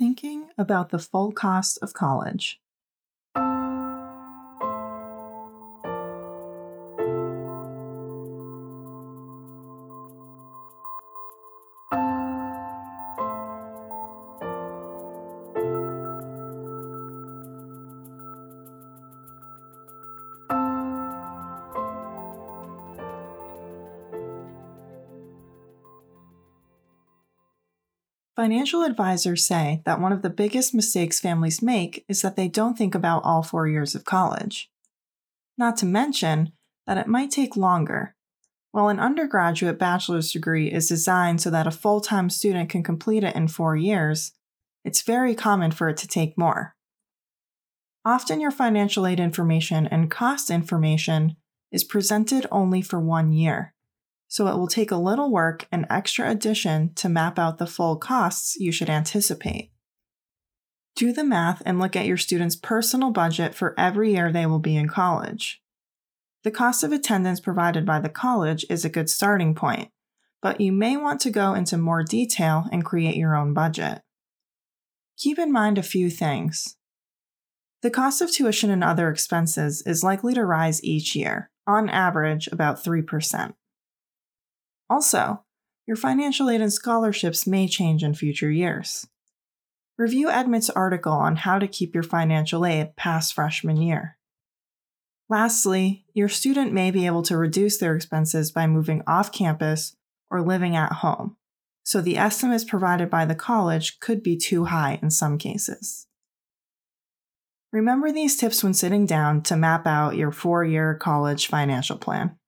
thinking about the full cost of college. Financial advisors say that one of the biggest mistakes families make is that they don't think about all four years of college. Not to mention that it might take longer. While an undergraduate bachelor's degree is designed so that a full time student can complete it in four years, it's very common for it to take more. Often, your financial aid information and cost information is presented only for one year so it will take a little work and extra addition to map out the full costs you should anticipate. Do the math and look at your student's personal budget for every year they will be in college. The cost of attendance provided by the college is a good starting point, but you may want to go into more detail and create your own budget. Keep in mind a few things. The cost of tuition and other expenses is likely to rise each year, on average about 3%. Also, your financial aid and scholarships may change in future years. Review Admit's article on how to keep your financial aid past freshman year. Lastly, your student may be able to reduce their expenses by moving off campus or living at home, so the estimates provided by the college could be too high in some cases. Remember these tips when sitting down to map out your four year college financial plan.